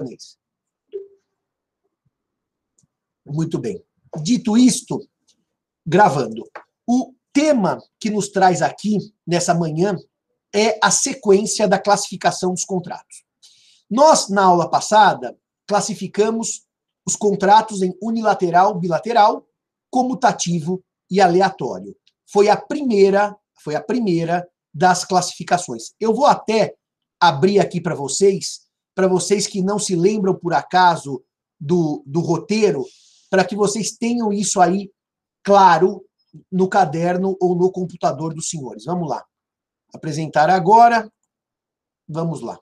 japonês. Muito bem. Dito isto, gravando. O tema que nos traz aqui nessa manhã é a sequência da classificação dos contratos. Nós, na aula passada, classificamos os contratos em unilateral, bilateral, comutativo e aleatório. Foi a primeira, foi a primeira das classificações. Eu vou até abrir aqui para vocês, para vocês que não se lembram por acaso do, do roteiro, para que vocês tenham isso aí claro no caderno ou no computador dos senhores. Vamos lá. Apresentar agora. Vamos lá.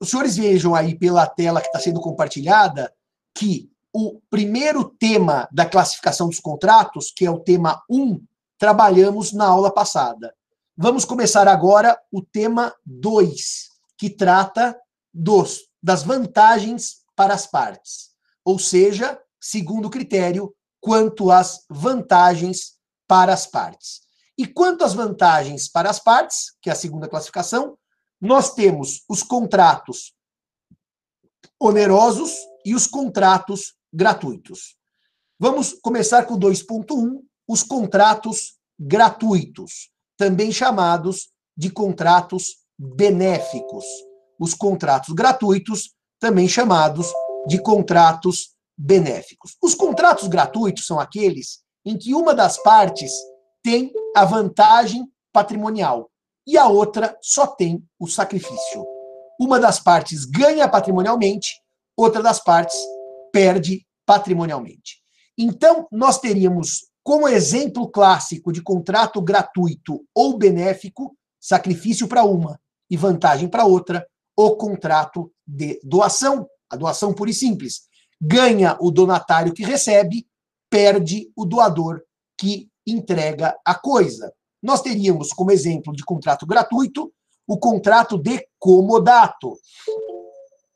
Os senhores vejam aí pela tela que está sendo compartilhada que o primeiro tema da classificação dos contratos, que é o tema 1, trabalhamos na aula passada. Vamos começar agora o tema 2, que trata dos, das vantagens para as partes. Ou seja, segundo critério, quanto às vantagens para as partes. E quanto às vantagens para as partes, que é a segunda classificação, nós temos os contratos onerosos e os contratos gratuitos. Vamos começar com 2.1, os contratos gratuitos, também chamados de contratos benéficos. Os contratos gratuitos, também chamados de contratos benéficos. Os contratos gratuitos são aqueles em que uma das partes tem a vantagem patrimonial e a outra só tem o sacrifício. Uma das partes ganha patrimonialmente, outra das partes perde patrimonialmente. Então, nós teríamos como exemplo clássico de contrato gratuito ou benéfico, sacrifício para uma e vantagem para outra, o contrato de doação, a doação pura e simples. Ganha o donatário que recebe, perde o doador que entrega a coisa. Nós teríamos como exemplo de contrato gratuito o contrato de comodato.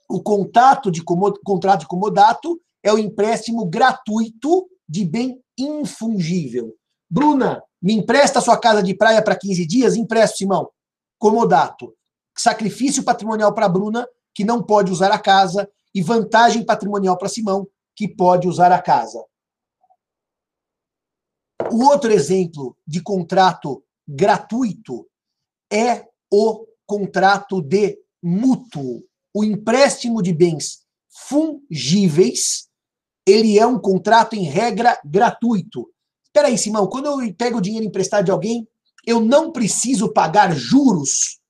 O contato de contrato de comodato é o empréstimo gratuito de bem infungível. Bruna, me empresta sua casa de praia para 15 dias? Empresto, Simão. Comodato. Sacrifício patrimonial para Bruna, que não pode usar a casa, e vantagem patrimonial para Simão, que pode usar a casa. O outro exemplo de contrato gratuito é o contrato de mútuo, o empréstimo de bens fungíveis. Ele é um contrato em regra gratuito. Espera aí, Simão, quando eu pego dinheiro emprestado de alguém, eu não preciso pagar juros.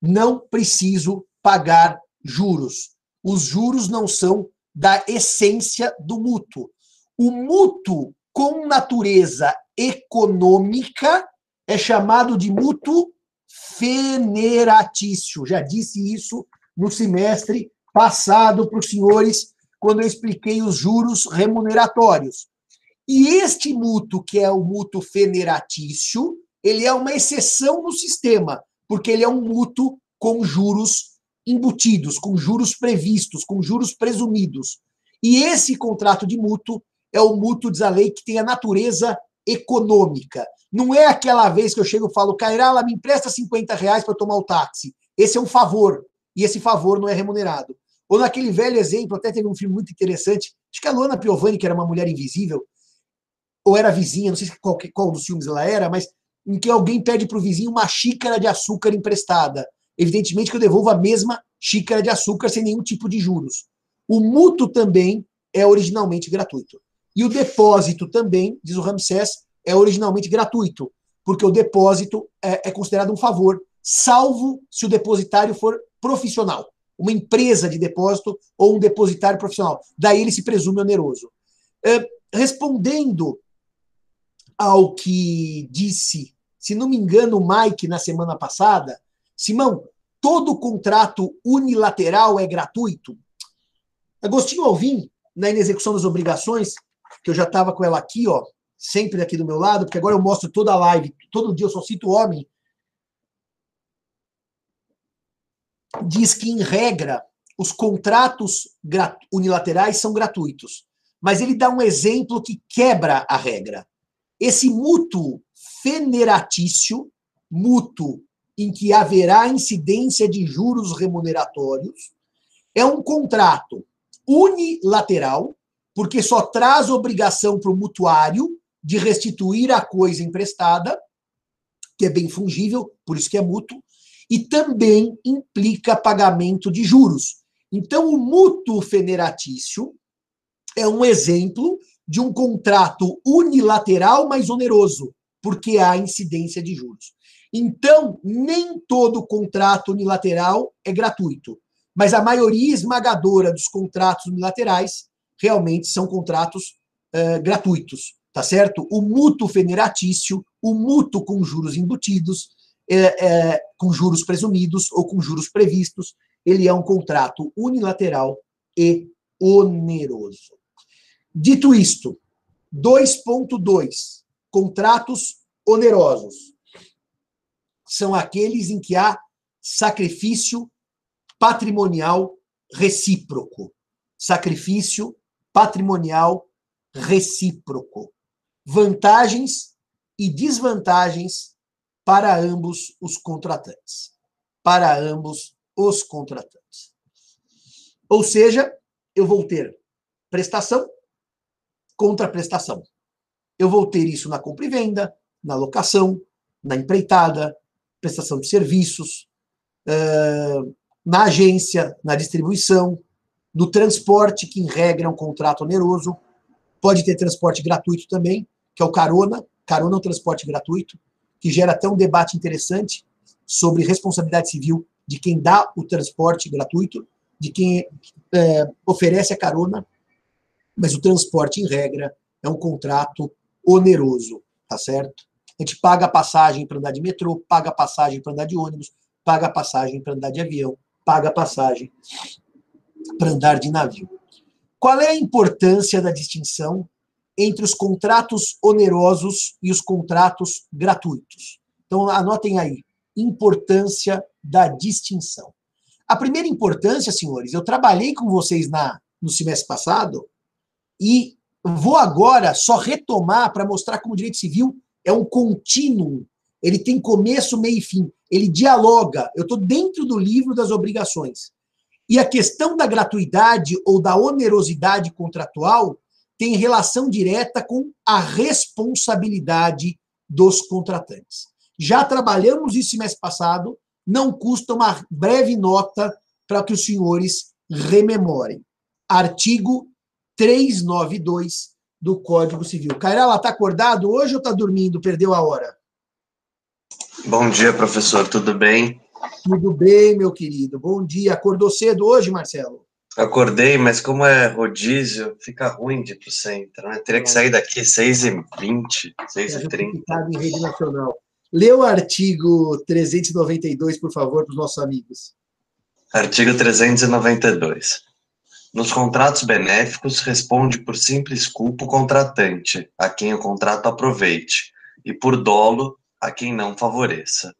Não preciso pagar juros. Os juros não são da essência do mútuo. O mútuo com natureza econômica é chamado de mútuo feneratício. Já disse isso no semestre passado para os senhores, quando eu expliquei os juros remuneratórios. E este mútuo, que é o mútuo feneratício, ele é uma exceção no sistema, porque ele é um mútuo com juros embutidos, com juros previstos, com juros presumidos. E esse contrato de mútuo é o mútuo, diz a lei, que tem a natureza econômica. Não é aquela vez que eu chego e falo, Cairala, me empresta 50 reais para tomar o táxi. Esse é um favor, e esse favor não é remunerado. Ou naquele velho exemplo, até teve um filme muito interessante, acho que a Luana Piovani, que era uma mulher invisível, ou era vizinha, não sei qual, qual dos filmes ela era, mas em que alguém pede para o vizinho uma xícara de açúcar emprestada. Evidentemente que eu devolvo a mesma xícara de açúcar sem nenhum tipo de juros. O mútuo também é originalmente gratuito. E o depósito também, diz o Ramsés, é originalmente gratuito, porque o depósito é, é considerado um favor, salvo se o depositário for profissional, uma empresa de depósito ou um depositário profissional. Daí ele se presume oneroso. Respondendo ao que disse, se não me engano, o Mike na semana passada, Simão, todo contrato unilateral é gratuito? Agostinho Alvim, na inexecução das obrigações, que eu já estava com ela aqui, ó, sempre aqui do meu lado, porque agora eu mostro toda a live, todo dia eu só cito homem. Diz que, em regra, os contratos unilaterais são gratuitos. Mas ele dá um exemplo que quebra a regra. Esse mútuo feneratício, mútuo em que haverá incidência de juros remuneratórios é um contrato unilateral, porque só traz obrigação para o mutuário de restituir a coisa emprestada, que é bem fungível, por isso que é mútuo, e também implica pagamento de juros. Então, o mútuo federatício é um exemplo de um contrato unilateral, mas oneroso, porque há incidência de juros. Então, nem todo contrato unilateral é gratuito, mas a maioria esmagadora dos contratos unilaterais realmente são contratos uh, gratuitos, tá certo? O mútuo federatício, o mútuo com juros embutidos, é, é, com juros presumidos ou com juros previstos, ele é um contrato unilateral e oneroso. Dito isto, 2.2, contratos onerosos são aqueles em que há sacrifício patrimonial recíproco. Sacrifício patrimonial recíproco. Vantagens e desvantagens para ambos os contratantes. Para ambos os contratantes. Ou seja, eu vou ter prestação contra prestação. Eu vou ter isso na compra e venda, na locação, na empreitada, prestação de serviços, na agência, na distribuição, no transporte, que em regra é um contrato oneroso. Pode ter transporte gratuito também, que é o carona. Carona é um transporte gratuito que gera até um debate interessante sobre responsabilidade civil de quem dá o transporte gratuito, de quem é, oferece a carona, mas o transporte, em regra, é um contrato oneroso, tá certo? A gente paga a passagem para andar de metrô, paga a passagem para andar de ônibus, paga a passagem para andar de avião, paga a passagem para andar de navio. Qual é a importância da distinção entre os contratos onerosos e os contratos gratuitos. Então, anotem aí, importância da distinção. A primeira importância, senhores, eu trabalhei com vocês na no semestre passado e vou agora só retomar para mostrar como o direito civil é um contínuo. Ele tem começo, meio e fim. Ele dialoga. Eu estou dentro do livro das obrigações. E a questão da gratuidade ou da onerosidade contratual tem relação direta com a responsabilidade dos contratantes. Já trabalhamos isso mês passado, não custa uma breve nota para que os senhores rememorem. Artigo 392 do Código Civil. Cairala, está acordado hoje ou está dormindo? Perdeu a hora? Bom dia, professor, tudo bem? Tudo bem, meu querido. Bom dia. Acordou cedo hoje, Marcelo? Acordei, mas como é rodízio, fica ruim de ir pro centro, né? Teria que sair daqui 6h20, 6h30. em rede nacional. Lê o artigo 392, por favor, para os nossos amigos. Artigo 392. Nos contratos benéficos, responde por simples culpa o contratante, a quem o contrato aproveite, e por dolo, a quem não favoreça.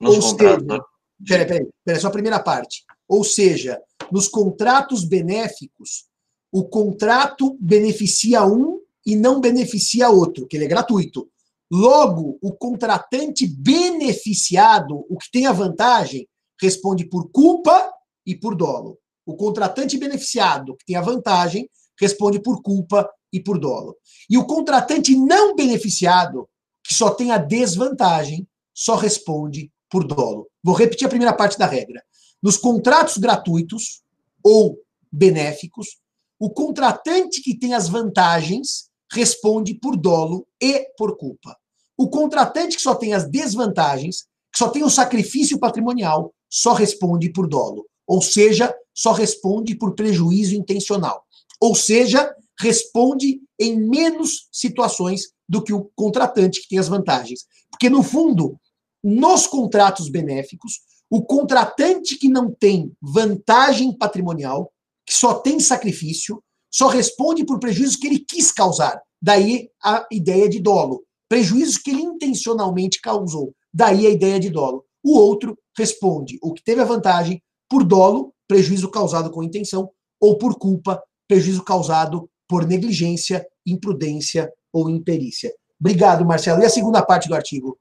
Nos Ou contratos... Seja, peraí, peraí, peraí, só a primeira parte. Ou seja, nos contratos benéficos, o contrato beneficia um e não beneficia outro, que ele é gratuito. Logo, o contratante beneficiado, o que tem a vantagem, responde por culpa e por dolo. O contratante beneficiado, que tem a vantagem, responde por culpa e por dolo. E o contratante não beneficiado, que só tem a desvantagem, só responde por dolo. Vou repetir a primeira parte da regra. Nos contratos gratuitos ou benéficos, o contratante que tem as vantagens responde por dolo e por culpa. O contratante que só tem as desvantagens, que só tem o sacrifício patrimonial, só responde por dolo. Ou seja, só responde por prejuízo intencional. Ou seja, responde em menos situações do que o contratante que tem as vantagens. Porque, no fundo, nos contratos benéficos, o contratante que não tem vantagem patrimonial, que só tem sacrifício, só responde por prejuízos que ele quis causar. Daí a ideia de dolo. Prejuízos que ele intencionalmente causou. Daí a ideia de dolo. O outro responde, o que teve a vantagem, por dolo, prejuízo causado com intenção, ou por culpa, prejuízo causado por negligência, imprudência ou imperícia. Obrigado, Marcelo. E a segunda parte do artigo?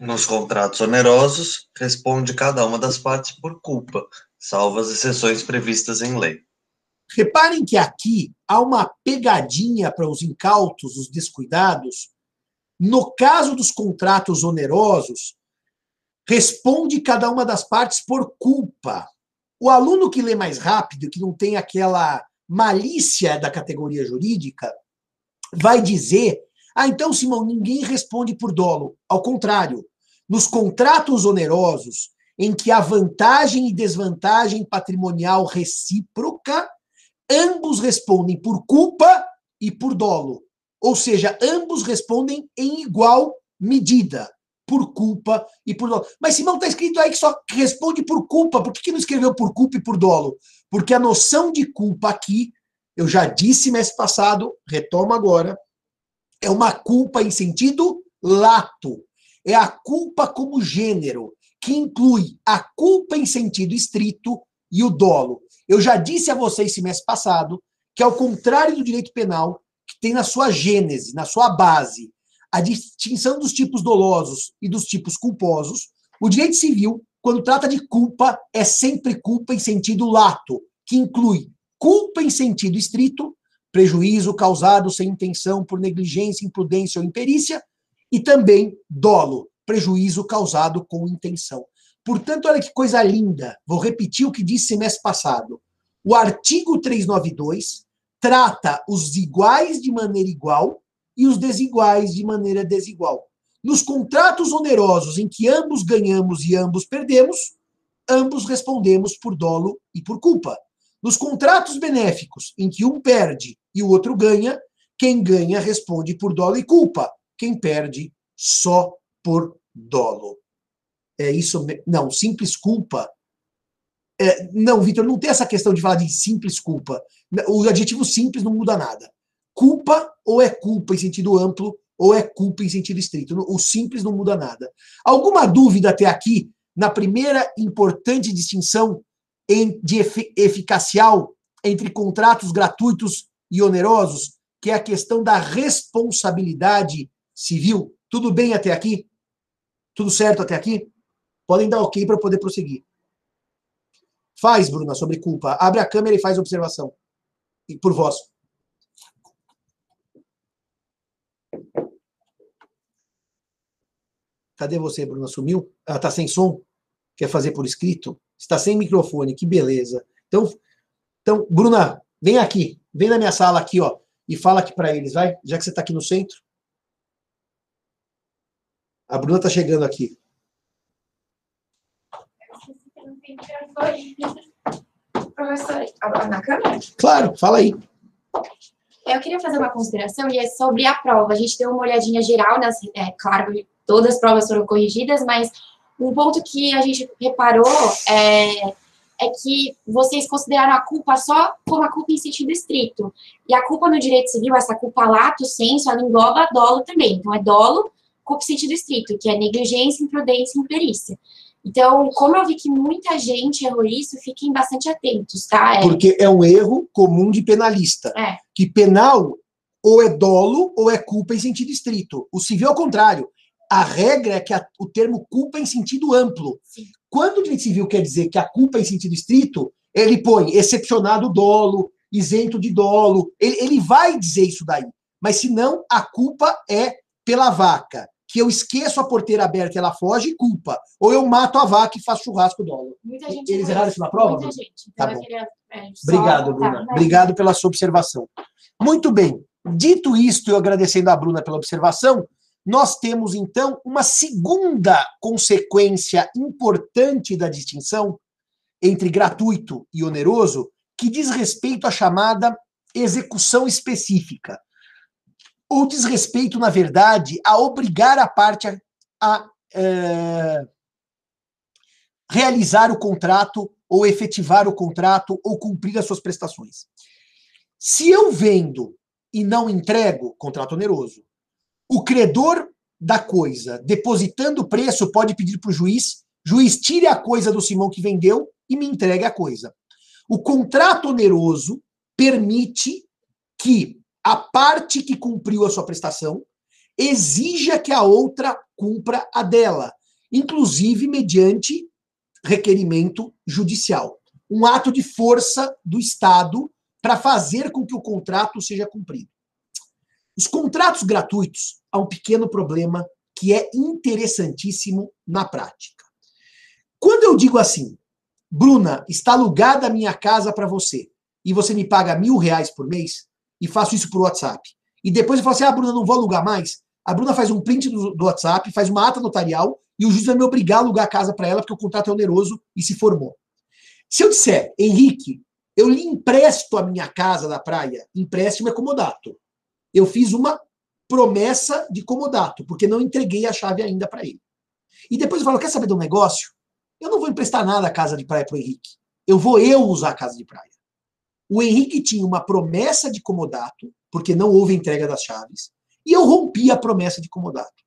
Nos contratos onerosos, responde cada uma das partes por culpa, salvo as exceções previstas em lei. Reparem que aqui há uma pegadinha para os incautos, os descuidados. No caso dos contratos onerosos, responde cada uma das partes por culpa. O aluno que lê mais rápido, que não tem aquela malícia da categoria jurídica, vai dizer: ah, então, Simão, ninguém responde por dolo. Ao contrário, nos contratos onerosos, em que há vantagem e desvantagem patrimonial recíproca, ambos respondem por culpa e por dolo. Ou seja, ambos respondem em igual medida, por culpa e por dolo. Mas Simão está escrito aí que só responde por culpa. Por que, que não escreveu por culpa e por dolo? Porque a noção de culpa aqui, eu já disse mês passado, retomo agora, é uma culpa em sentido lato. É a culpa como gênero, que inclui a culpa em sentido estrito e o dolo. Eu já disse a vocês semestre passado que, ao contrário do direito penal, que tem na sua gênese, na sua base, a distinção dos tipos dolosos e dos tipos culposos, o direito civil, quando trata de culpa, é sempre culpa em sentido lato, que inclui culpa em sentido estrito, prejuízo causado sem intenção por negligência, imprudência ou imperícia, e também dolo, prejuízo causado com intenção. Portanto, olha que coisa linda. Vou repetir o que disse semestre passado. O artigo 392 trata os iguais de maneira igual e os desiguais de maneira desigual. Nos contratos onerosos em que ambos ganhamos e ambos perdemos, ambos respondemos por dolo e por culpa. Nos contratos benéficos em que um perde e o outro ganha, quem ganha responde por dolo e culpa, quem perde só por dolo é isso. Não, simples culpa. É, não, Vitor, não tem essa questão de falar de simples culpa. O adjetivo simples não muda nada. Culpa ou é culpa em sentido amplo ou é culpa em sentido estrito. O simples não muda nada. Alguma dúvida até aqui na primeira importante distinção de eficacial entre contratos gratuitos e onerosos, que é a questão da responsabilidade civil? Tudo bem até aqui? Tudo certo até aqui? Podem dar ok para poder prosseguir. Faz, Bruna, sobre culpa. Abre a câmera e faz observação. E por vós. Cadê você, Bruna? Sumiu? Ela está sem som? Quer fazer por escrito? Está sem microfone, que beleza. Então, então Bruna, vem aqui. Vem na minha sala aqui, ó. E fala aqui para eles, vai? Já que você está aqui no centro. A Bruna está chegando aqui. Professor, na câmera? Claro, fala aí. Eu queria fazer uma consideração e é sobre a prova. A gente deu uma olhadinha geral, nas, é, claro, todas as provas foram corrigidas, mas um ponto que a gente reparou é, é que vocês consideraram a culpa só como a culpa em sentido estrito. E a culpa no direito civil, essa culpa lato senso, ela engloba dolo também. Então, é dolo, culpa em sentido estrito, que é negligência, imprudência e imperícia. Então, como eu vi que muita gente errou isso, fiquem bastante atentos, tá? É... Porque é um erro comum de penalista. É. Que penal ou é dolo ou é culpa em sentido estrito. O civil é o contrário. A regra é que a, o termo culpa é em sentido amplo. Sim. Quando o direito civil quer dizer que a culpa é em sentido estrito, ele põe excepcionado dolo, isento de dolo. Ele, ele vai dizer isso daí. Mas se não, a culpa é pela vaca que eu esqueço a porteira aberta e ela foge, culpa. Ou eu mato a vaca e faço churrasco dólar. Muita gente Eles erraram isso na prova? Muita gente. Tá Então, eu bom. queria, é, Obrigado, Bruna. né? Obrigado pela sua observação. Muito bem. Dito isto, eu agradecendo a Bruna pela observação, nós temos então uma segunda consequência importante da distinção entre gratuito e oneroso, que diz respeito à chamada execução específica. Ou diz respeito, na verdade, a obrigar a parte a, a, eh, realizar o contrato ou efetivar o contrato ou cumprir as suas prestações. Se eu vendo e não entrego, contrato oneroso, o credor da coisa, depositando o preço, pode pedir para o juiz, juiz, tire a coisa do Simão que vendeu e me entregue a coisa. O contrato oneroso permite que a parte que cumpriu a sua prestação exija que a outra cumpra a dela, inclusive mediante requerimento judicial. Um ato de força do Estado para fazer com que o contrato seja cumprido. Os contratos gratuitos há um pequeno problema que é interessantíssimo na prática. Quando eu digo assim, Bruna, está alugada a minha casa para você e você me paga mil reais por mês e faço isso por WhatsApp. E depois eu falo assim, ah, Bruna, não vou alugar mais. A Bruna faz um print do, do WhatsApp, faz uma ata notarial e o juiz vai me obrigar a alugar a casa para ela porque o contrato é oneroso e se formou. Se eu disser, Henrique, eu lhe empresto a minha casa da praia, empréstimo é comodato eu fiz uma promessa de comodato, porque não entreguei a chave ainda para ele. E depois eu falo, quer saber de um negócio? Eu não vou emprestar nada a casa de praia para o Henrique. Eu vou eu usar a casa de praia. O Henrique tinha uma promessa de comodato, porque não houve entrega das chaves, e eu rompi a promessa de comodato.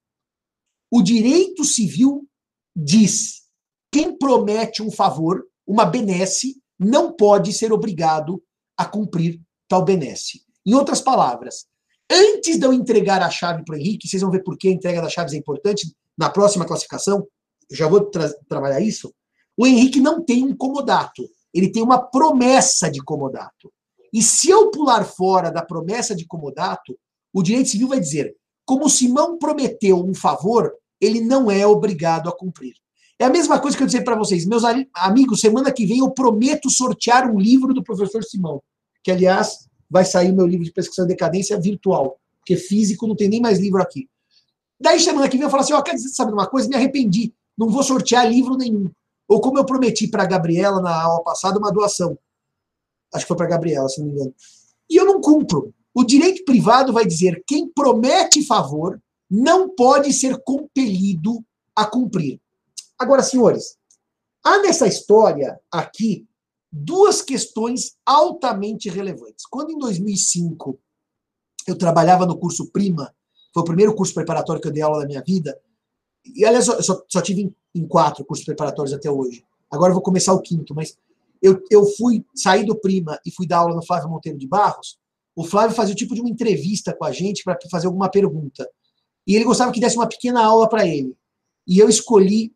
O direito civil diz: quem promete um favor, uma benesse, não pode ser obrigado a cumprir tal benesse. Em outras palavras, Antes de eu entregar a chave para o Henrique, vocês vão ver por que a entrega das chaves é importante na próxima classificação, já vou tra trabalhar isso. O Henrique não tem um comodato, ele tem uma promessa de comodato. E se eu pular fora da promessa de comodato, o direito civil vai dizer: como Simão prometeu um favor, ele não é obrigado a cumprir. É a mesma coisa que eu dizer para vocês, meus amigos, semana que vem eu prometo sortear um livro do professor Simão, que aliás vai sair meu livro de pesquisa de decadência virtual, porque físico não tem nem mais livro aqui. Daí, semana que vem, eu falo assim: ó, oh, quer dizer, sabe uma coisa? Me arrependi, não vou sortear livro nenhum. Ou como eu prometi para a Gabriela na aula passada, uma doação. Acho que foi para a Gabriela, se não me engano. E eu não cumpro. O direito privado vai dizer: quem promete favor não pode ser compelido a cumprir. Agora, senhores, há nessa história aqui duas questões altamente relevantes. Quando em 2005 eu trabalhava no curso Prima, foi o primeiro curso preparatório que eu dei aula da minha vida, e aliás, eu só, só tive em, quatro cursos preparatórios até hoje. Agora eu vou começar o quinto, mas eu, eu fui sair do Prima e fui dar aula no Flávio Monteiro de Barros. O Flávio fazia o tipo de uma entrevista com a gente para fazer alguma pergunta. E ele gostava que desse uma pequena aula para ele. E eu escolhi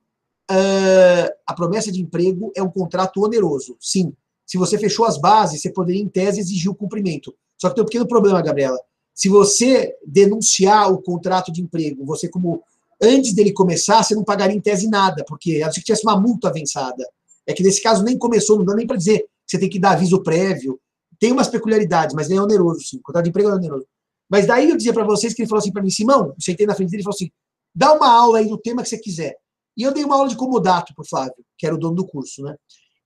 uh, a promessa de emprego é um contrato oneroso. Sim, se você fechou as bases, você poderia, em tese, exigir o cumprimento. Só que tem um pequeno problema, Gabriela. Se você denunciar o contrato de emprego, você, como antes dele começar, você não pagaria em tese nada, porque a não ser que tivesse uma multa avançada. É que nesse caso nem começou, não dá nem para dizer que você tem que dar aviso prévio. Tem umas peculiaridades, mas é oneroso, sim. O contrato de emprego é oneroso. Mas daí eu dizia para vocês que ele falou assim para mim, Simão, eu sentei na frente dele e falou assim: dá uma aula aí do tema que você quiser. E eu dei uma aula de comodato para o Flávio, que era o dono do curso, né?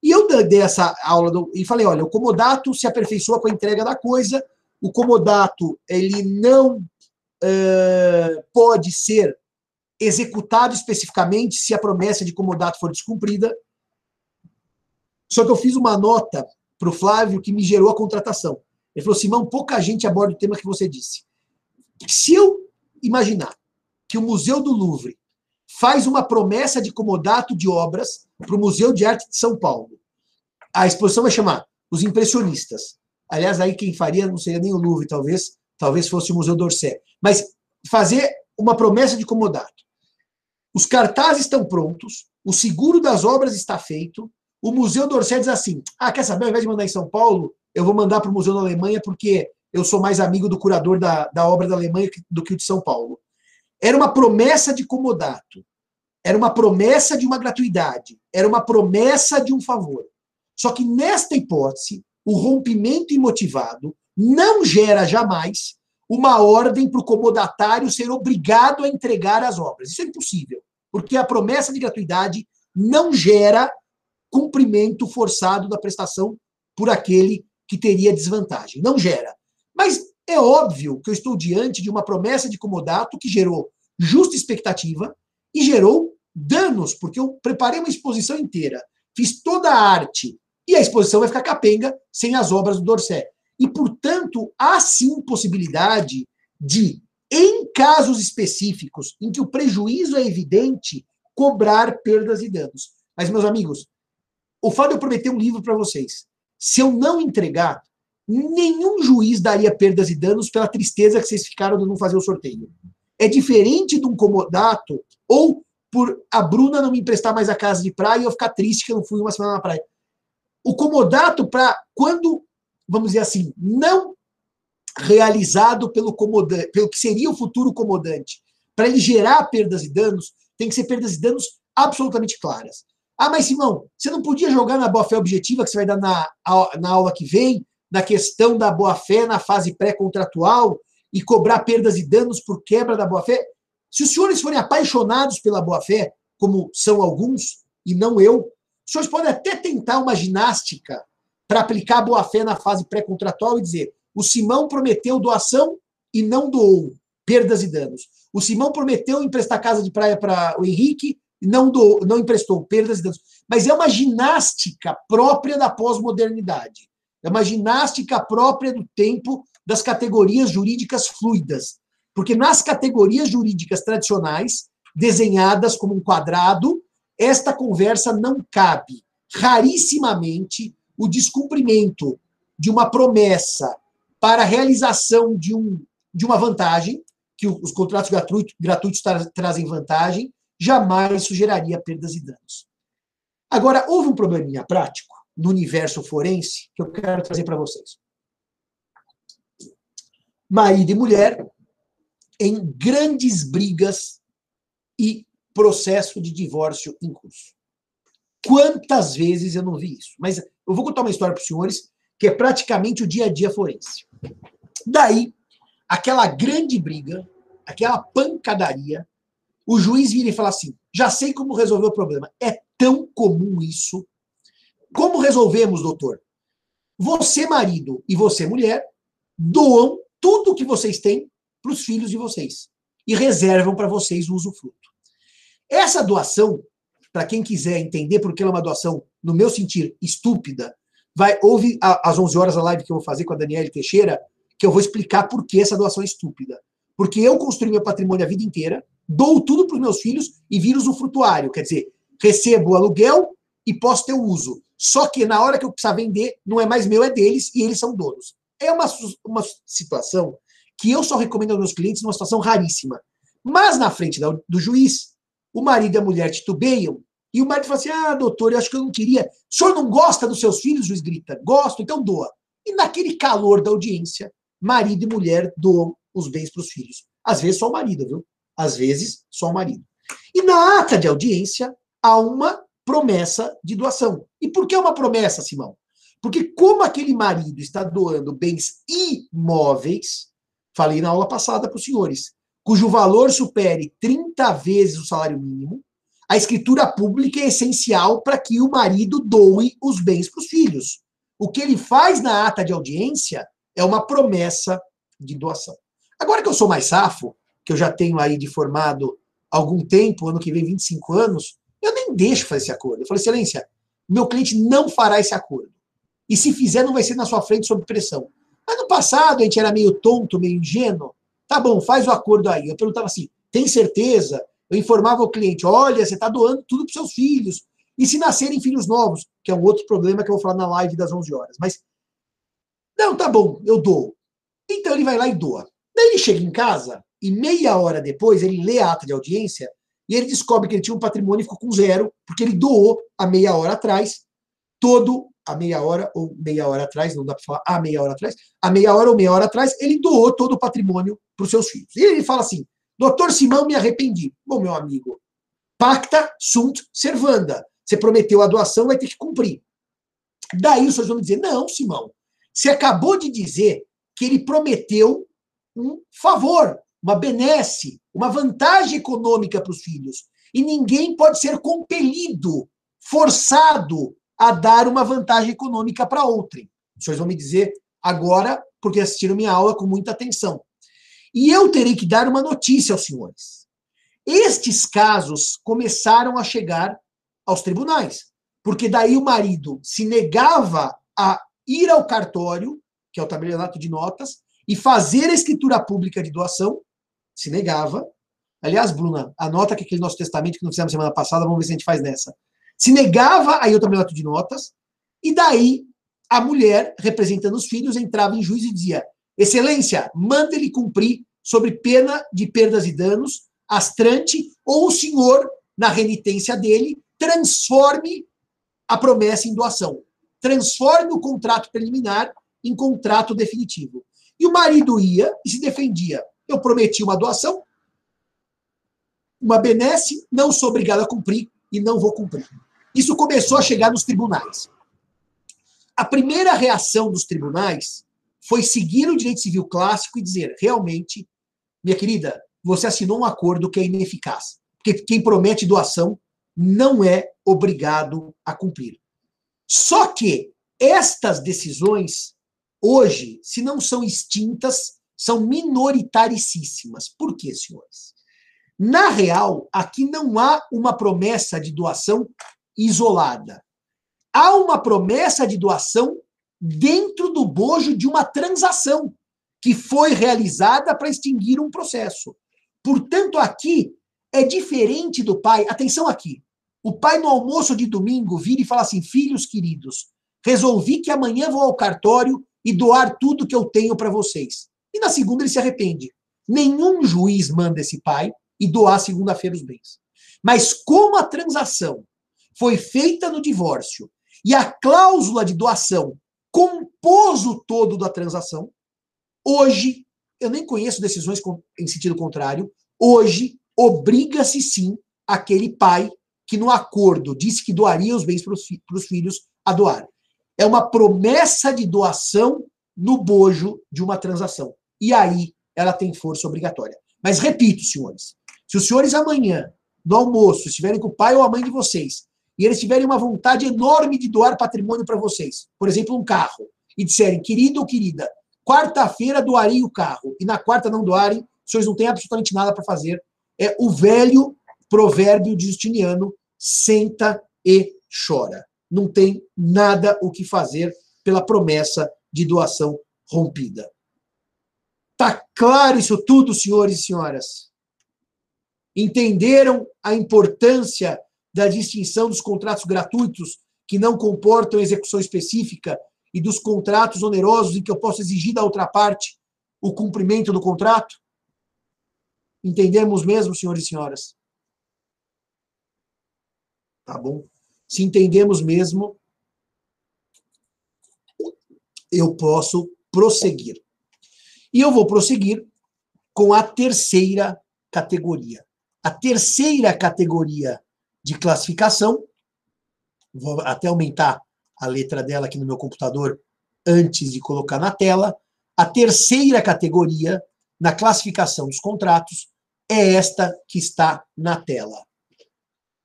E eu dei essa aula do, e falei, olha, o comodato se aperfeiçoa com a entrega da coisa, o comodato ele não uh, pode ser executado especificamente se a promessa de comodato for descumprida. Só que eu fiz uma nota para o Flávio que me gerou a contratação. Ele falou, Simão, pouca gente aborda o tema que você disse. Se eu imaginar que o Museu do Louvre faz uma promessa de comodato de obras para o Museu de Arte de São Paulo. A exposição vai chamar Os Impressionistas. Aliás, aí quem faria não seria nem o Louvre, talvez, talvez fosse o Museu d'Orsay. Mas fazer uma promessa de comodato. Os cartazes estão prontos, o seguro das obras está feito, o Museu d'Orsay diz assim: ah, quer saber, ao invés de mandar em São Paulo, eu vou mandar para o Museu da Alemanha porque eu sou mais amigo do curador da, da obra da Alemanha do que o de São Paulo. Era uma promessa de comodato. Era uma promessa de uma gratuidade. Era uma promessa de um favor. Só que nesta hipótese, o rompimento imotivado não gera jamais uma ordem para o comodatário ser obrigado a entregar as obras. Isso é impossível, porque a promessa de gratuidade não gera cumprimento forçado da prestação por aquele que teria desvantagem. Não gera. Mas é óbvio que eu estou diante de uma promessa de comodato que gerou justa expectativa e gerou danos, porque eu preparei uma exposição inteira, fiz toda a arte, e a exposição vai ficar capenga sem as obras do Dorset. E, portanto, há sim possibilidade de, em casos específicos, em que o prejuízo é evidente, cobrar perdas e danos. Mas, meus amigos, o fato de eu prometer um livro para vocês, se eu não entregar, nenhum juiz daria perdas e danos pela tristeza que vocês ficaram de não fazer o sorteio. é diferente de um comodato ou por a Bruna não me emprestar mais a casa de praia e eu ficar triste que eu não fui uma semana na praia. O comodato, para quando, vamos dizer assim, não realizado pelo comodante, pelo que seria o futuro comodante, para ele gerar perdas e danos, tem que ser perdas e danos absolutamente claras. Ah, mas Simão, você não podia jogar na boa-fé objetiva que você vai dar na, na aula que vem, na questão da boa-fé na fase pré-contratual e cobrar perdas e danos por quebra da boa-fé? Se os senhores forem apaixonados pela boa-fé, como são alguns, e não eu, os senhores podem até tentar uma ginástica para aplicar boa-fé na fase pré-contratual e dizer: o Simão prometeu doação e não doou, perdas e danos. O Simão prometeu emprestar casa de praia para o Henrique e não, doou, não emprestou, perdas e danos. Mas é uma ginástica própria da pós-modernidade. É uma ginástica própria do tempo das categorias jurídicas fluidas. Porque nas categorias jurídicas tradicionais, desenhadas como um quadrado, esta conversa não cabe. Rarissimamente, o descumprimento de uma promessa para a realização de, um, de uma vantagem, que os contratos gratuitos, gratuitos tra trazem vantagem, jamais sugeraria perdas e danos. Agora, houve um probleminha prático no universo forense que eu quero trazer para vocês. Marido e mulher em grandes brigas e processo de divórcio em curso. Quantas vezes eu não vi isso? Mas eu vou contar uma história para os senhores, que é praticamente o dia a dia forense. Daí, aquela grande briga, aquela pancadaria, o juiz vira e fala assim: já sei como resolver o problema. É tão comum isso. Como resolvemos, doutor? Você, marido, e você, mulher, doam tudo que vocês têm para os filhos de vocês e reservam para vocês o usufruto. Essa doação, para quem quiser entender porque ela é uma doação, no meu sentir, estúpida, vai ouve às 11 horas a live que eu vou fazer com a Daniela Teixeira, que eu vou explicar por que essa doação é estúpida. Porque eu construí meu patrimônio a vida inteira, dou tudo para os meus filhos e viro usufrutuário. Quer dizer, recebo o aluguel e posso ter o uso. Só que na hora que eu precisar vender, não é mais meu, é deles e eles são donos. É uma, uma situação que eu só recomendo aos meus clientes numa situação raríssima. Mas na frente do juiz, o marido e a mulher titubeiam, e o marido fala assim: Ah, doutor, eu acho que eu não queria. O senhor não gosta dos seus filhos? O juiz grita: Gosto, então doa. E naquele calor da audiência, marido e mulher doam os bens para os filhos. Às vezes só o marido, viu? Às vezes só o marido. E na ata de audiência, há uma promessa de doação. E por que uma promessa, Simão? Porque como aquele marido está doando bens imóveis, falei na aula passada para os senhores, cujo valor supere 30 vezes o salário mínimo, a escritura pública é essencial para que o marido doe os bens para os filhos. O que ele faz na ata de audiência é uma promessa de doação. Agora que eu sou mais safo, que eu já tenho aí de formado algum tempo, ano que vem 25 anos, eu nem deixo fazer esse acordo. Eu falei, excelência, meu cliente não fará esse acordo. E se fizer, não vai ser na sua frente sob pressão. Mas no passado a gente era meio tonto, meio ingênuo. Tá bom, faz o acordo aí. Eu perguntava assim: tem certeza? Eu informava o cliente: olha, você está doando tudo para seus filhos. E se nascerem filhos novos, que é um outro problema que eu vou falar na live das 11 horas. Mas, não, tá bom, eu dou. Então ele vai lá e doa. Daí ele chega em casa e meia hora depois ele lê a ata de audiência e ele descobre que ele tinha um patrimônio e ficou com zero, porque ele doou a meia hora atrás todo a meia hora ou meia hora atrás, não dá para falar a meia hora atrás, a meia hora ou meia hora atrás, ele doou todo o patrimônio para os seus filhos. E ele fala assim: Doutor Simão, me arrependi. Bom, meu amigo, pacta sunt servanda. Você prometeu a doação, vai ter que cumprir. Daí os senhores vão dizer: Não, Simão, você acabou de dizer que ele prometeu um favor, uma benesse, uma vantagem econômica para os filhos. E ninguém pode ser compelido, forçado a dar uma vantagem econômica para outrem. Senhores vão me dizer agora, porque assistiram minha aula com muita atenção. E eu terei que dar uma notícia aos senhores. Estes casos começaram a chegar aos tribunais, porque daí o marido se negava a ir ao cartório, que é o tabelionato de notas, e fazer a escritura pública de doação, se negava. Aliás, Bruna, anota que aquele nosso testamento que não fizemos semana passada, vamos ver se a gente faz nessa se negava a ir ao tabelionato de notas, e daí a mulher, representando os filhos, entrava em juízo e dizia: Excelência, manda ele cumprir sobre pena de perdas e danos, astrante, ou o senhor, na renitência dele, transforme a promessa em doação. Transforme o contrato preliminar em contrato definitivo. E o marido ia e se defendia. Eu prometi uma doação, uma benesse, não sou obrigado a cumprir e não vou cumprir. Isso começou a chegar nos tribunais. A primeira reação dos tribunais foi seguir o direito civil clássico e dizer: realmente, minha querida, você assinou um acordo que é ineficaz. Porque quem promete doação não é obrigado a cumprir. Só que estas decisões, hoje, se não são extintas, são minoritaricíssimas. Por quê, senhores? Na real, aqui não há uma promessa de doação isolada. Há uma promessa de doação dentro do bojo de uma transação que foi realizada para extinguir um processo. Portanto, aqui é diferente do pai. Atenção aqui. O pai no almoço de domingo vira e fala assim: "Filhos queridos, resolvi que amanhã vou ao cartório e doar tudo que eu tenho para vocês". E na segunda ele se arrepende. Nenhum juiz manda esse pai e doar segunda-feira os bens. Mas como a transação foi feita no divórcio e a cláusula de doação compôs o todo da transação, hoje, eu nem conheço decisões em sentido contrário, hoje obriga-se sim aquele pai que no acordo disse que doaria os bens para os filhos a doar. É uma promessa de doação no bojo de uma transação. E aí ela tem força obrigatória. Mas repito, senhores, se os senhores amanhã, no almoço, estiverem com o pai ou a mãe de vocês, e eles tiverem uma vontade enorme de doar patrimônio para vocês, por exemplo, um carro, e disserem, querido ou querida, quarta-feira doarei o carro, e na quarta não doarem, senhores não têm absolutamente nada para fazer. É o velho provérbio de Justiniano, senta e chora. Não tem nada o que fazer pela promessa de doação rompida. Tá claro isso tudo, senhores e senhoras? entenderam a importância da distinção dos contratos gratuitos que não comportam execução específica e dos contratos onerosos em que eu posso exigir da outra parte o cumprimento do contrato? Entendemos mesmo, senhores e senhoras? Tá bom? Se entendemos mesmo, eu posso prosseguir. E eu vou prosseguir com a terceira categoria. A terceira categoria de classificação, vou até aumentar a letra dela aqui no meu computador antes de colocar na tela. A terceira categoria na classificação dos contratos é esta que está na tela.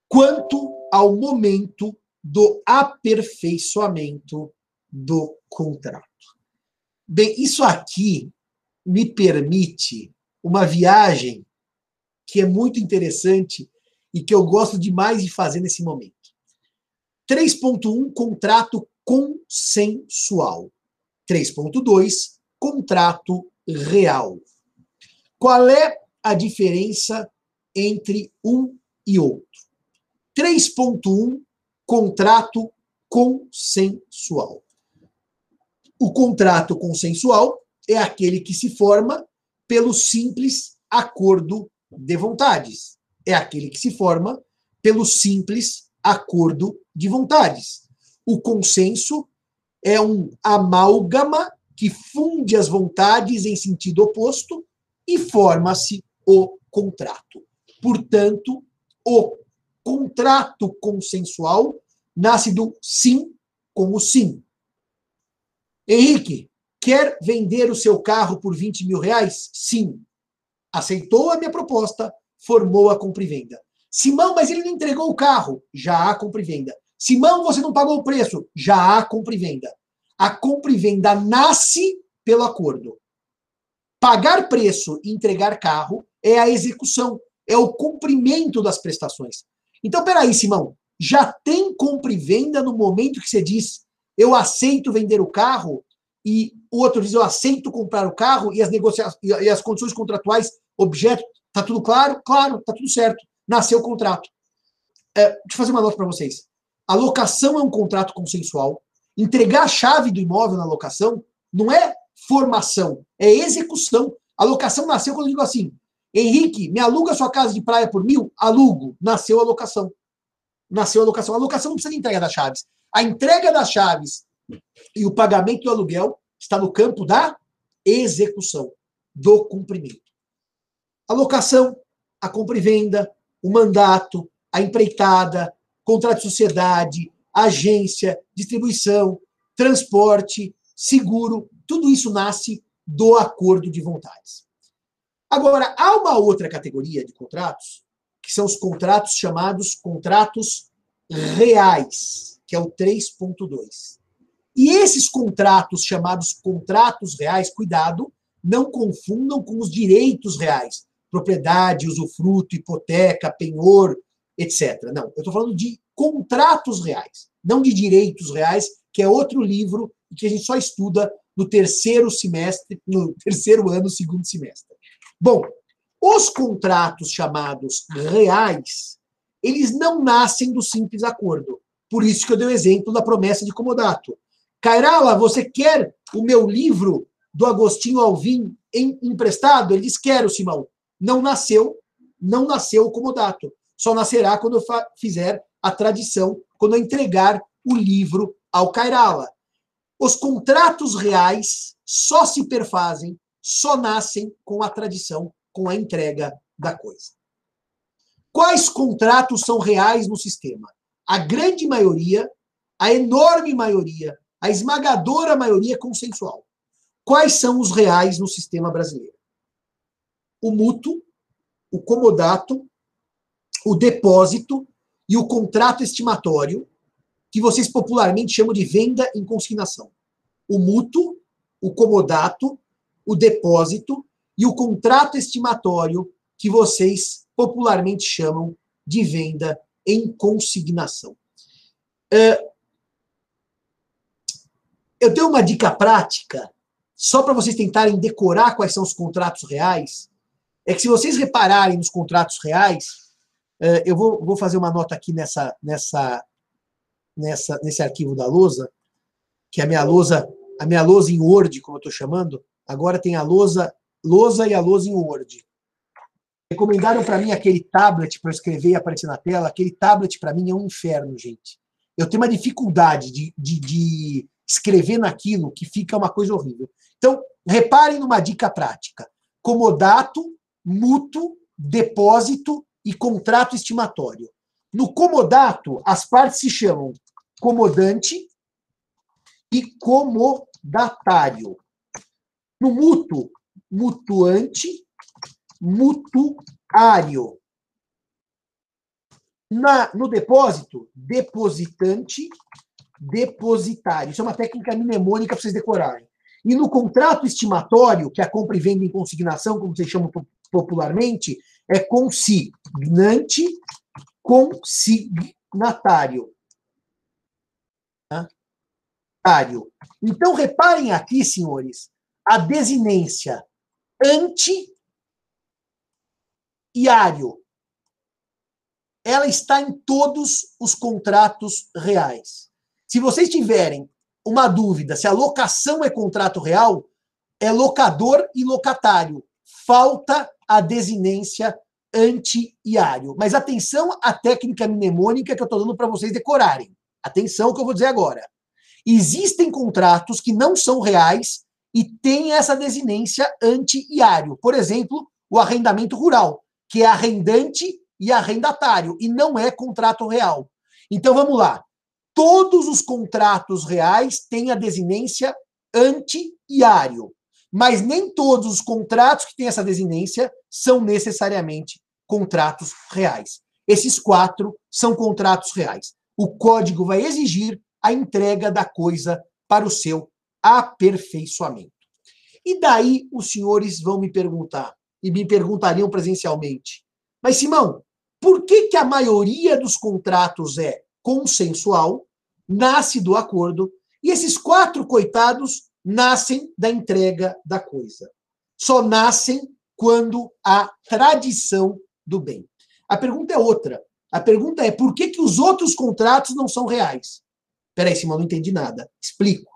Quanto ao momento do aperfeiçoamento do contrato. Bem, isso aqui me permite uma viagem que é muito interessante e que eu gosto demais de fazer nesse momento. 3.1 contrato consensual. 3.2 contrato real. Qual é a diferença entre um e outro? 3.1 contrato consensual. O contrato consensual é aquele que se forma pelo simples acordo de vontades. É aquele que se forma pelo simples acordo de vontades. O consenso é um amálgama que funde as vontades em sentido oposto e forma-se o contrato. Portanto, o contrato consensual nasce do sim com o sim. Henrique, quer vender o seu carro por 20 mil reais? Sim aceitou a minha proposta, formou a compra e venda. Simão, mas ele não entregou o carro. Já há compra e venda. Simão, você não pagou o preço. Já há compra e venda. A compra e venda nasce pelo acordo. Pagar preço e entregar carro é a execução, é o cumprimento das prestações. Então, peraí, Simão, já tem compra e venda no momento que você diz eu aceito vender o carro e o outro diz eu aceito comprar o carro e as negociações e as condições contratuais objeto, tá tudo claro? Claro, tá tudo certo. Nasceu o contrato. É, deixa eu fazer uma nota para vocês. A locação é um contrato consensual. Entregar a chave do imóvel na locação não é formação, é execução. A locação nasceu quando eu digo assim, Henrique, me aluga sua casa de praia por mil? Alugo. Nasceu a locação. Nasceu a locação. A locação não precisa de entrega das chaves. A entrega das chaves e o pagamento do aluguel está no campo da execução, do cumprimento. A locação, a compra e venda, o mandato, a empreitada, contrato de sociedade, agência, distribuição, transporte, seguro, tudo isso nasce do acordo de vontades. Agora, há uma outra categoria de contratos, que são os contratos chamados contratos reais, que é o 3.2. E esses contratos chamados contratos reais, cuidado, não confundam com os direitos reais, propriedade, usufruto, hipoteca, penhor, etc. Não, eu estou falando de contratos reais, não de direitos reais, que é outro livro que a gente só estuda no terceiro semestre, no terceiro ano, segundo semestre. Bom, os contratos chamados reais, eles não nascem do simples acordo. Por isso que eu dei o exemplo da promessa de comodato. Cairala, você quer o meu livro do Agostinho Alvim em, emprestado? Ele diz, quero, Simão. Não nasceu, não nasceu o comodato. Só nascerá quando fizer a tradição, quando entregar o livro ao Cairala. Os contratos reais só se perfazem, só nascem com a tradição, com a entrega da coisa. Quais contratos são reais no sistema? A grande maioria, a enorme maioria, a esmagadora maioria consensual. Quais são os reais no sistema brasileiro? O mútuo, o comodato, o depósito e o contrato estimatório, que vocês popularmente chamam de venda em consignação. O mútuo, o comodato, o depósito e o contrato estimatório, que vocês popularmente chamam de venda em consignação. É, eu tenho uma dica prática, só para vocês tentarem decorar quais são os contratos reais, é que se vocês repararem nos contratos reais, é, eu vou, vou fazer uma nota aqui nessa, nessa, nessa, nesse arquivo da lousa, que a minha lousa, a minha lousa em Word, como eu estou chamando, agora tem a lousa, lousa e a lousa em Word. Recomendaram para mim aquele tablet para escrever e aparecer na tela. Aquele tablet para mim é um inferno, gente. Eu tenho uma dificuldade de, de, de escrever naquilo que fica uma coisa horrível. Então, reparem numa dica prática: comodato, mútuo, depósito e contrato estimatório. No comodato, as partes se chamam comodante e comodatário. No mútuo, mutuante, mutuário. Na, no depósito, depositante, depositário. Isso é uma técnica mnemônica para vocês decorarem. E no contrato estimatório, que é a compra e venda em consignação, como vocês chamam popularmente, é consignante, consignatário. Tá? Então, reparem aqui, senhores, a desinência anti iário. Ela está em todos os contratos reais. Se vocês tiverem uma dúvida se a locação é contrato real, é locador e locatário. Falta a desinência anti-iário. Mas atenção à técnica mnemônica que eu estou dando para vocês decorarem. Atenção que eu vou dizer agora. Existem contratos que não são reais e têm essa desinência anti-iário. Por exemplo, o arrendamento rural, que é arrendante e arrendatário, e não é contrato real. Então vamos lá. Todos os contratos reais têm a desinência anti-iário mas nem todos os contratos que têm essa desinência são necessariamente contratos reais. Esses quatro são contratos reais. O código vai exigir a entrega da coisa para o seu aperfeiçoamento. E daí os senhores vão me perguntar, e me perguntariam presencialmente: mas Simão, por que, que a maioria dos contratos é consensual, nasce do acordo, e esses quatro coitados nascem da entrega da coisa. Só nascem quando há tradição do bem. A pergunta é outra. A pergunta é por que, que os outros contratos não são reais? Peraí, Simão, não entendi nada. Explico.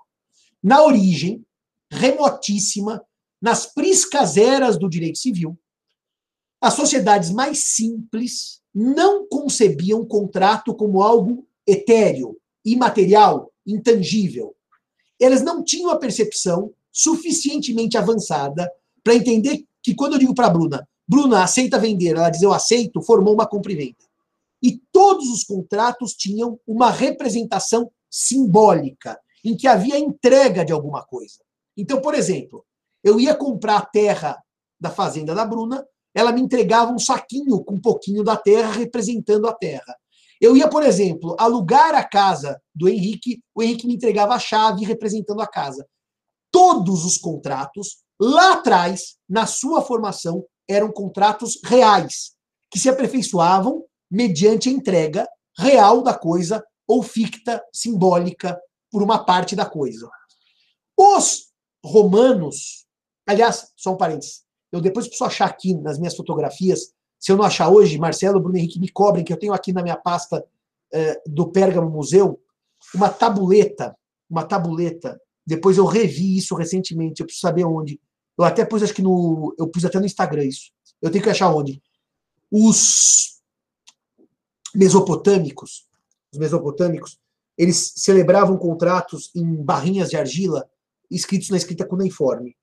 Na origem, remotíssima, nas priscas eras do direito civil, as sociedades mais simples não concebiam contrato como algo etéreo, imaterial, intangível. Elas não tinham a percepção suficientemente avançada para entender que quando eu digo para a Bruna, Bruna aceita vender, ela diz eu aceito, formou uma compra e venda. E todos os contratos tinham uma representação simbólica, em que havia entrega de alguma coisa. Então, por exemplo, eu ia comprar a terra da fazenda da Bruna, ela me entregava um saquinho com um pouquinho da terra representando a terra. Eu ia, por exemplo, alugar a casa do Henrique, o Henrique me entregava a chave representando a casa. Todos os contratos, lá atrás, na sua formação, eram contratos reais, que se aperfeiçoavam mediante a entrega real da coisa ou ficta, simbólica, por uma parte da coisa. Os romanos, aliás, só um parênteses, eu depois preciso achar aqui nas minhas fotografias, se eu não achar hoje, Marcelo, Bruno Henrique, me cobrem, que eu tenho aqui na minha pasta eh, do Pérgamo Museu, uma tabuleta, uma tabuleta, depois eu revi isso recentemente, eu preciso saber onde. Eu até pus, acho que no. Eu pus até no Instagram isso. Eu tenho que achar onde. Os mesopotâmicos, os mesopotâmicos, eles celebravam contratos em barrinhas de argila escritos na escrita cuneiforme.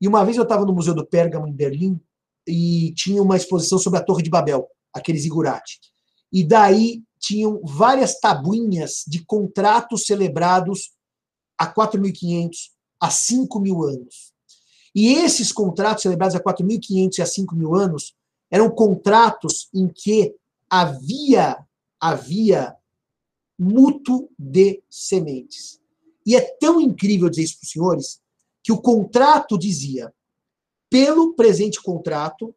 E uma vez eu estava no Museu do Pérgamo, em Berlim, e tinha uma exposição sobre a Torre de Babel, aquele zigurate. E daí tinham várias tabuinhas de contratos celebrados há 4.500, há 5.000 anos. E esses contratos celebrados há 4.500 e há 5.000 anos eram contratos em que havia, havia mútuo de sementes. E é tão incrível dizer isso para os senhores, que o contrato dizia, pelo presente contrato,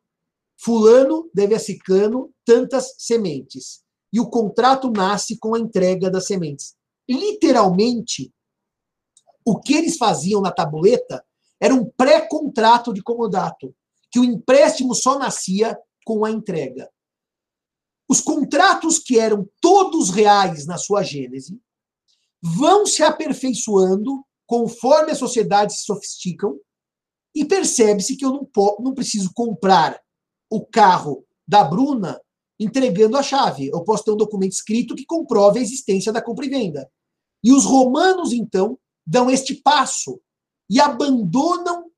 fulano deve a ciclano tantas sementes. E o contrato nasce com a entrega das sementes. Literalmente, o que eles faziam na tabuleta era um pré-contrato de comodato, que o empréstimo só nascia com a entrega. Os contratos que eram todos reais na sua gênese vão se aperfeiçoando conforme as sociedades se sofisticam e percebe-se que eu não, não preciso comprar o carro da Bruna entregando a chave. Eu posso ter um documento escrito que comprove a existência da compra e venda. E os romanos, então, dão este passo e abandonam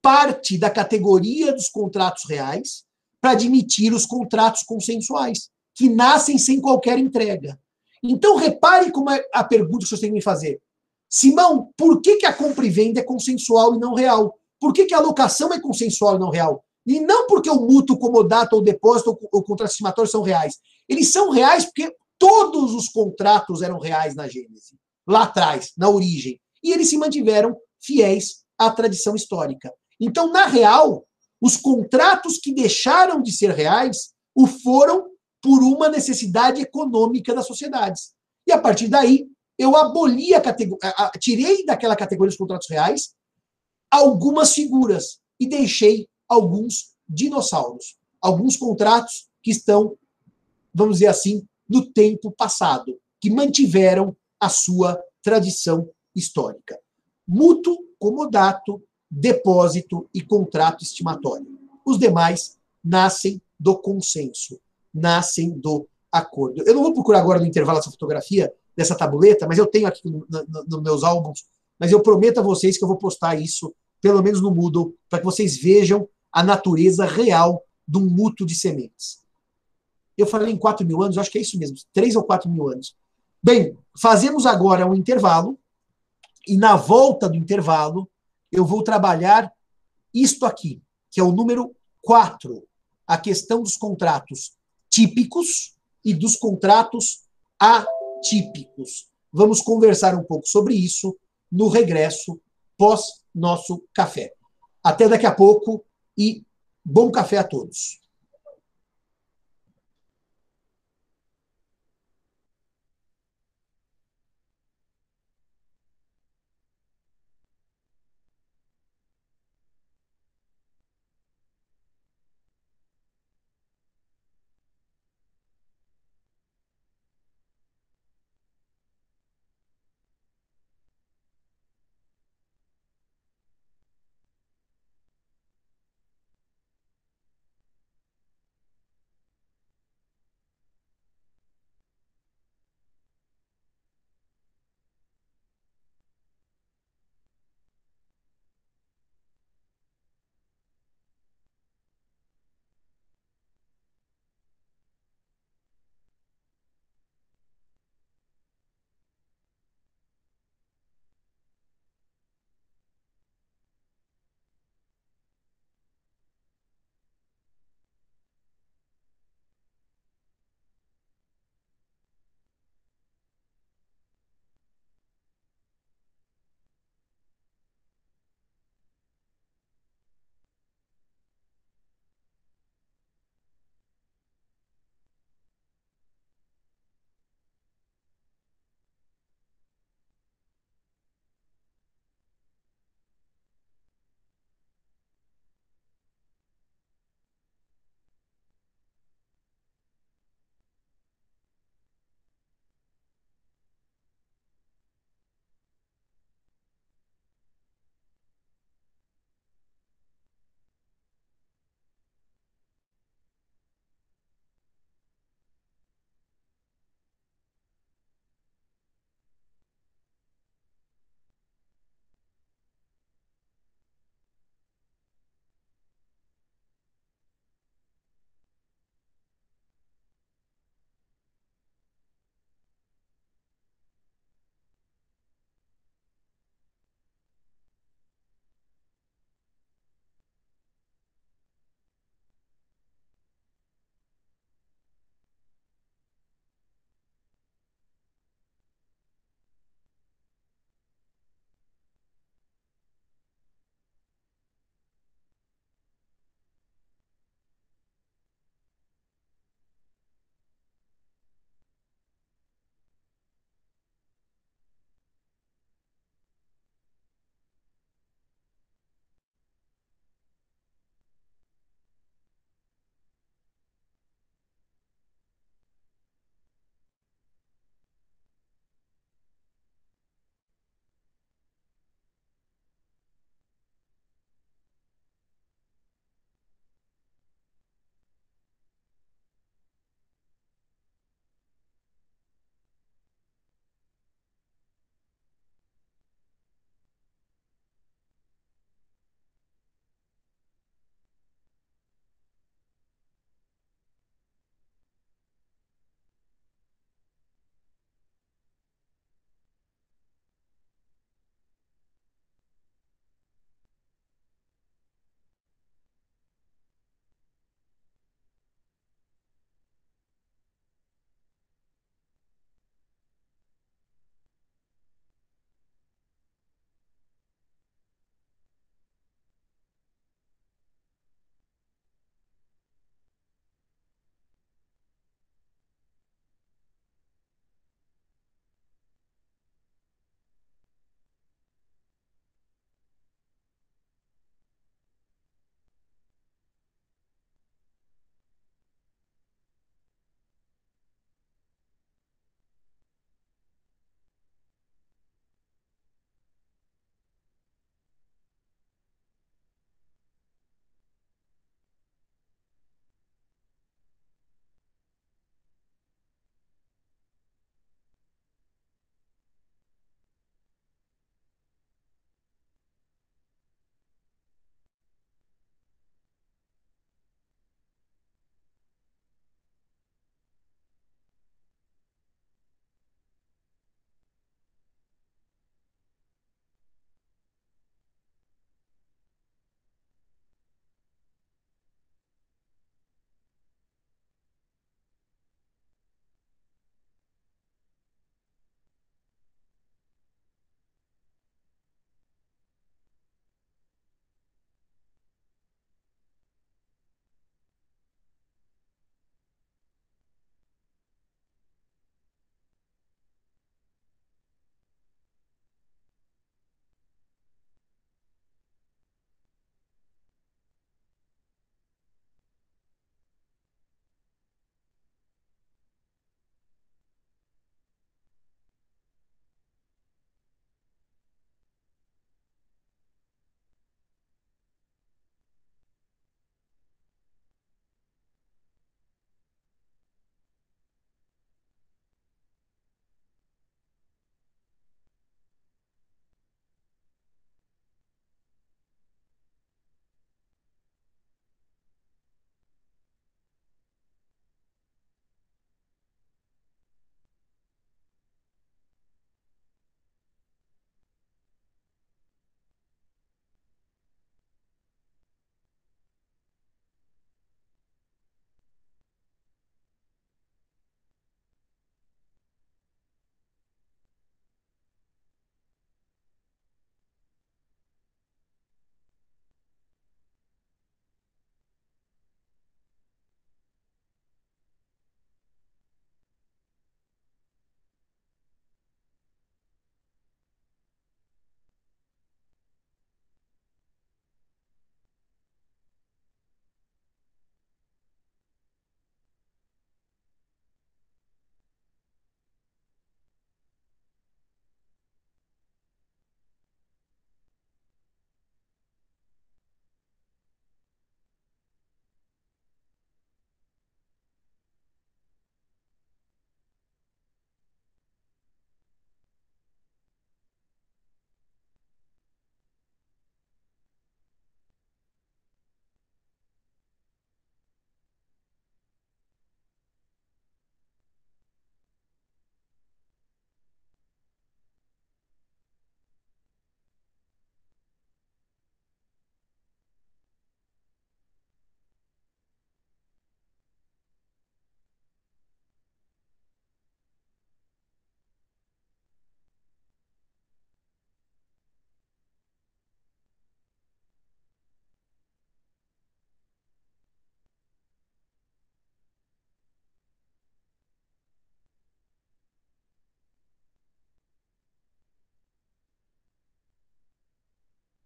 parte da categoria dos contratos reais para admitir os contratos consensuais, que nascem sem qualquer entrega. Então, repare como é a pergunta que vocês têm que me fazer. Simão, por que, que a compra e venda é consensual e não real? Por que, que a locação é consensual e não real? E não porque o mútuo, comodato, ou depósito, ou, contrato estimatório são reais. Eles são reais porque todos os contratos eram reais na Gênese, lá atrás, na origem. E eles se mantiveram fiéis à tradição histórica. Então, na real, os contratos que deixaram de ser reais o foram por uma necessidade econômica das sociedades. E a partir daí, eu aboli a categoria, tirei daquela categoria dos contratos reais algumas figuras e deixei alguns dinossauros, alguns contratos que estão, vamos dizer assim, no tempo passado, que mantiveram a sua tradição histórica. Mútuo, comodato, depósito e contrato estimatório. Os demais nascem do consenso, nascem do acordo. Eu não vou procurar agora no intervalo essa fotografia, dessa tabuleta, mas eu tenho aqui nos no, no meus álbuns, mas eu prometo a vocês que eu vou postar isso, pelo menos no Moodle, para que vocês vejam a natureza real de um mútuo de sementes. Eu falei em 4 mil anos, acho que é isso mesmo, 3 ou 4 mil anos. Bem, fazemos agora um intervalo, e na volta do intervalo, eu vou trabalhar isto aqui, que é o número 4, a questão dos contratos típicos e dos contratos a típicos. Vamos conversar um pouco sobre isso no regresso pós nosso café. Até daqui a pouco e bom café a todos.